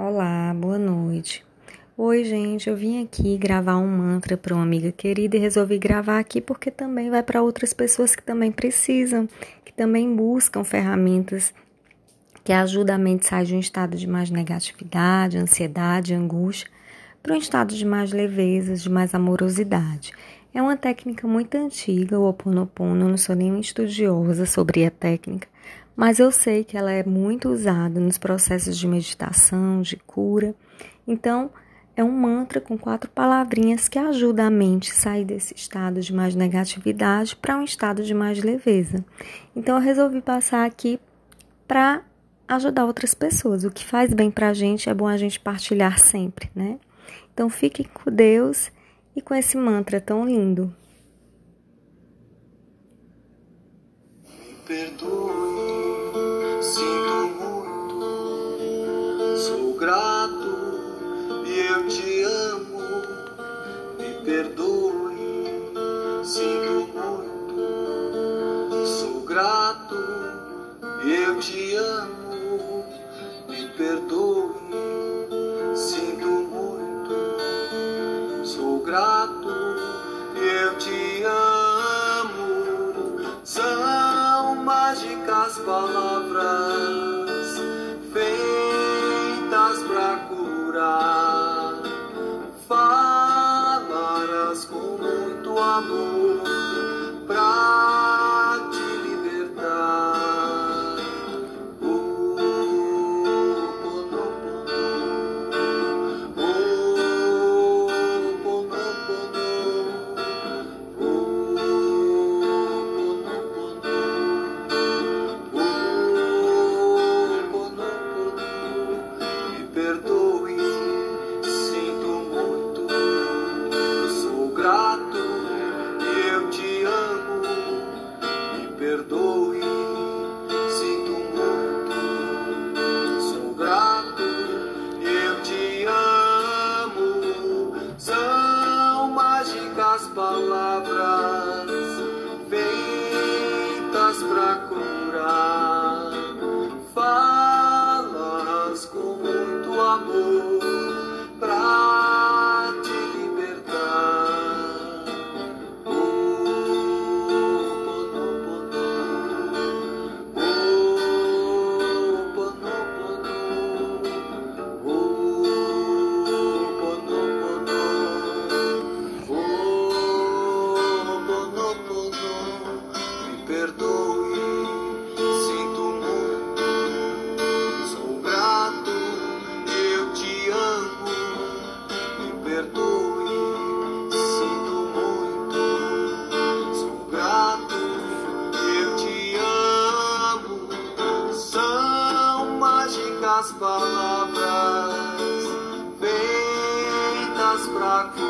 Olá, boa noite. Oi, gente, eu vim aqui gravar um mantra para uma amiga querida e resolvi gravar aqui porque também vai para outras pessoas que também precisam, que também buscam ferramentas que ajudam a mente a sair de um estado de mais negatividade, ansiedade, angústia, para um estado de mais leveza, de mais amorosidade. É uma técnica muito antiga, o Oponopono, eu não sou nenhuma estudiosa sobre a técnica, mas eu sei que ela é muito usada nos processos de meditação, de cura. Então, é um mantra com quatro palavrinhas que ajuda a mente a sair desse estado de mais negatividade para um estado de mais leveza. Então, eu resolvi passar aqui para ajudar outras pessoas. O que faz bem para a gente é bom a gente partilhar sempre, né? Então, fiquem com Deus e com esse mantra tão lindo. Me perdoe. Perdoe, sinto muito. Sou grato eu te amo. Me perdoe, sinto muito. Sou grato eu te amo. São mágicas palavras amor. Palavras feitas para